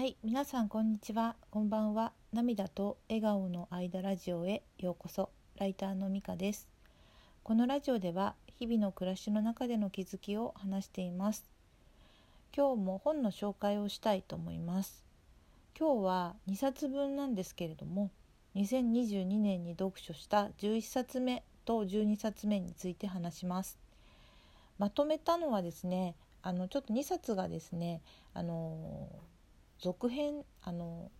はい、皆さんこんにちは。こんばんは。涙と笑顔の間ラジオへようこそ。ライターのみかです。このラジオでは日々の暮らしの中での気づきを話しています。今日も本の紹介をしたいと思います。今日は2冊分なんですけれども、2022年に読書した11冊目と12冊目について話します。まとめたのはですね、あのちょっと2冊がですね、あの続編あの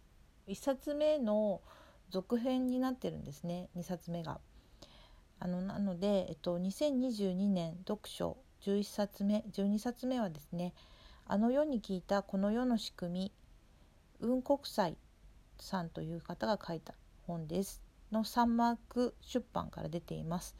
1冊目の続編になってるんですね2冊目が。あのなので、えっと、2022年読書11冊目12冊目はですね「あの世に聞いたこの世の仕組み」雲国際さんという方が書いた本ですの3マーク出版から出ています。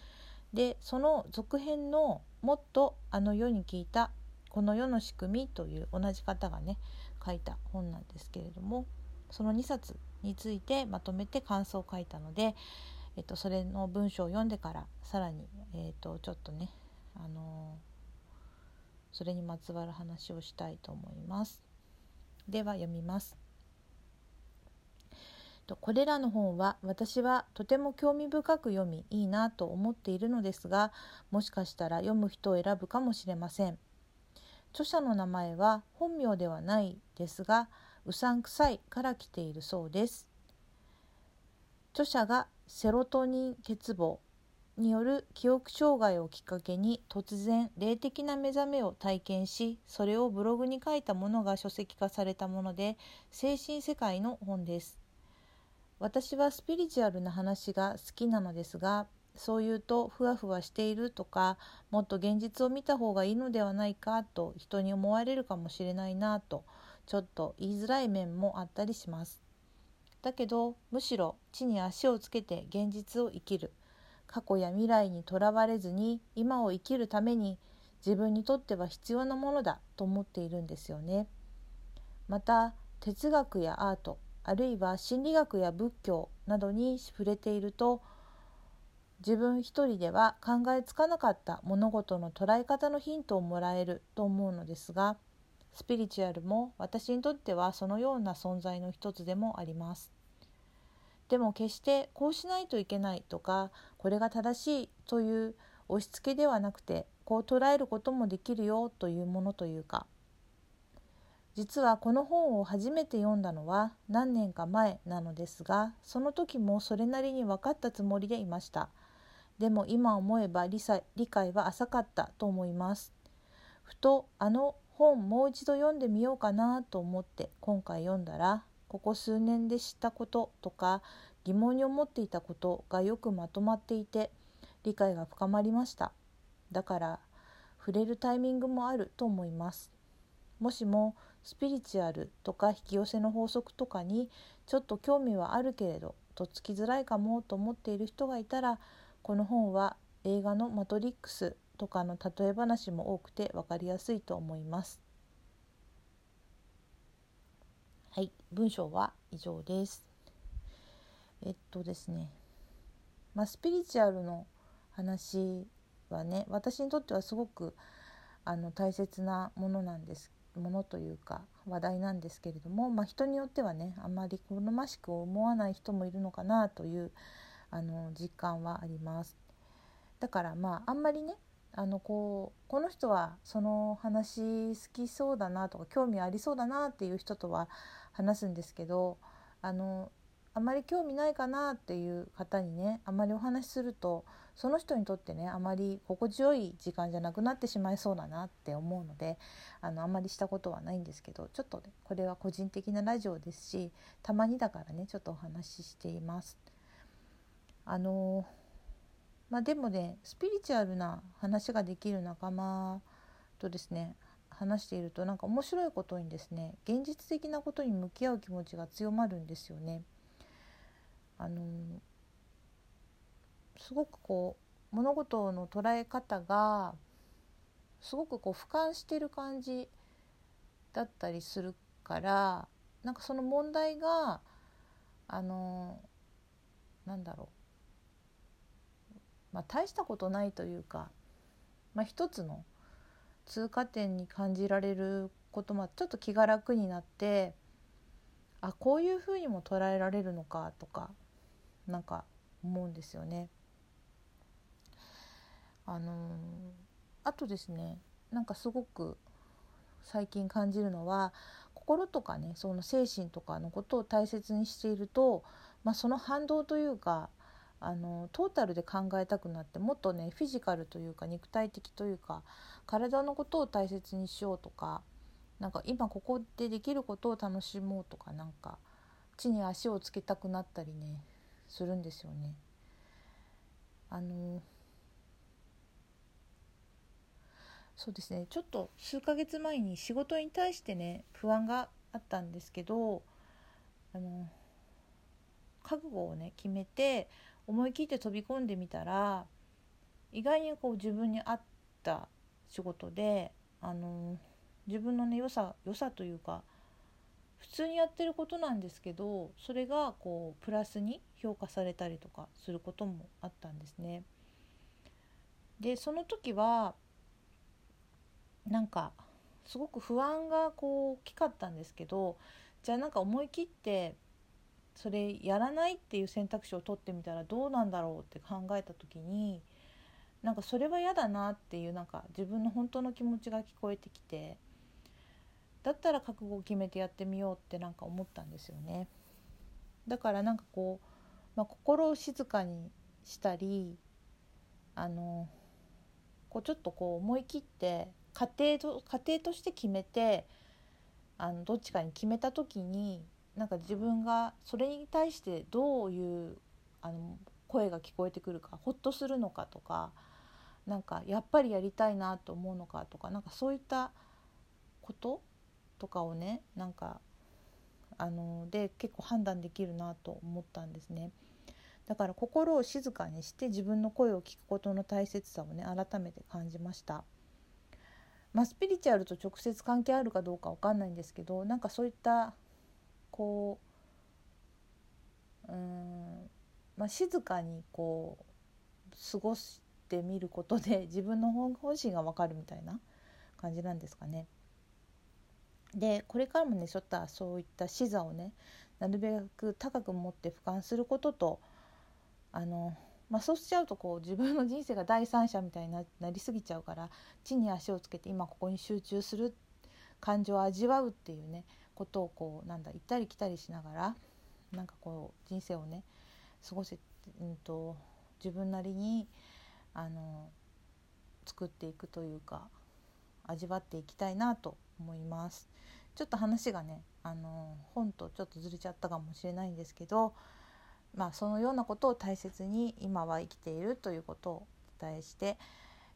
でその続編の「もっとあの世に聞いたこの世の仕組み」という同じ方がね書いた本なんですけれどもその2冊についてまとめて感想を書いたので、えっと、それの文章を読んでからさらに、えっと、ちょっとね、あのー、それにまつわる話をしたいと思います。では読みます。これらの本は私はとても興味深く読みいいなと思っているのですがもしかしたら読む人を選ぶかもしれません。著者の名前は本名ではないですがうさんくさいから来ているそうです。著者がセロトニン欠乏による記憶障害をきっかけに突然霊的な目覚めを体験しそれをブログに書いたものが書籍化されたもので精神世界の本です。私はスピリチュアルな話が好きなのですがそう言うとふわふわしているとかもっと現実を見た方がいいのではないかと人に思われるかもしれないなとちょっと言いづらい面もあったりします。だけどむしろ地に足をつけて現実を生きる過去や未来にとらわれずに今を生きるために自分にとっては必要なものだと思っているんですよね。また哲学やアートあるいは心理学や仏教などに触れていると自分一人では考えつかなかった物事の捉え方のヒントをもらえると思うのですがスピリチュアルも私にとってはそのような存在の一つでもあります。でも決してこうしないといけないとかこれが正しいという押し付けではなくてこう捉えることもできるよというものというか実はこの本を初めて読んだのは何年か前なのですがその時もそれなりに分かったつもりでいました。でも今思えば理理解は浅かったと思います。ふとあの本もう一度読んでみようかなと思って今回読んだらここ数年で知ったこととか疑問に思っていたことがよくまとまっていて理解が深まりました。だから触れるタイミングもあると思います。もしもスピリチュアルとか引き寄せの法則とかにちょっと興味はあるけれどとっつきづらいかもと思っている人がいたらこの本は映画の「マトリックス」とかの例え話も多くて分かりやすいと思います。はい、文章は以上です。えっとですね、まあ、スピリチュアルの話はね私にとってはすごくあの大切なものなんですものというか話題なんですけれども、まあ、人によってはねあまり好ましく思わない人もいるのかなというあの実感はあります。だからまああんまりねあのこうこの人はその話好きそうだなとか興味ありそうだなっていう人とは話すんですけどあのあまり興味ないかなっていう方にねあまりお話しするとその人にとってねあまり心地よい時間じゃなくなってしまいそうだなって思うのであのあんまりしたことはないんですけどちょっとねこれは個人的なラジオですしたまにだからねちょっとお話ししています。あのまあでもねスピリチュアルな話ができる仲間とですね話しているとなんか面白いことにですね現実的なことに向き合う気持ちが強まるんですよね。あのすごくこう物事の捉え方がすごくこう俯瞰してる感じだったりするからなんかその問題があのなんだろうまあ、大したことないというか、まあ、一つの通過点に感じられることもちょっと気が楽になってあこういうふうにも捉えられるのかとかなんか思うんですよね。あのー、あとですねなんかすごく最近感じるのは心とかねその精神とかのことを大切にしていると、まあ、その反動というかあのトータルで考えたくなってもっとねフィジカルというか肉体的というか体のことを大切にしようとかなんか今ここでできることを楽しもうとかなんか地に足をつけたくなったりねするんですよね。あのそうですねちょっと数ヶ月前に仕事に対してね不安があったんですけどあの覚悟をね決めて思い切って飛び込んでみたら意外にこう自分に合った仕事であの自分のね良さ良さというか普通にやってることなんですけどそれがこうプラスに評価されたりとかすることもあったんですね。でその時はなんかすごく不安がこう大きかったんですけどじゃあなんか思い切ってそれやらないっていう選択肢を取ってみたらどうなんだろうって考えた時になんかそれは嫌だなっていうなんか自分の本当の気持ちが聞こえてきてだったら覚悟を決めてやってみようってなんか思ったんですよね。だからなんかこう、まあ、心を静かにしたりあのこうちょっとこう思い切って家庭と家庭として決めてあのどっちかに決めた時になんか自分がそれに対してどういうあの声が聞こえてくるかほっとするのかとかなんかやっぱりやりたいなと思うのかとかなんかそういったこととかをねなんかあので結構判断できるなと思ったんですね。だから心を静かにして自分の声を聞くことの大切さをね改めて感じました。まあ、スピリチュアルと直接関係あるかどうかわかんないんですけどなんかそういったこううん、まあ、静かにこう過ごしてみることで 自分の本心がわかるみたいな感じなんですかね。でこれからもねちょっとそういった視座をねなるべく高く持って俯瞰することとあのまあ、そうしちゃうとこう自分の人生が第三者みたいになりすぎちゃうから地に足をつけて今ここに集中する感情を味わうっていうねことをこうなんだ行ったり来たりしながらなんかこう人生をね過ごせ、うんと、自分なりにあの作っていくというか味わっていきたいなと思います。ちょっと話がねあの本とちょっとずれちゃったかもしれないんですけどまあ、そのようなことを大切に今は生きているということをお伝えして、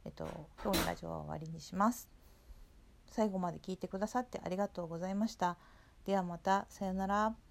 えっと、今日のラジオは終わりにします。最後まで聞いてくださってありがとうございました。ではまたさようなら。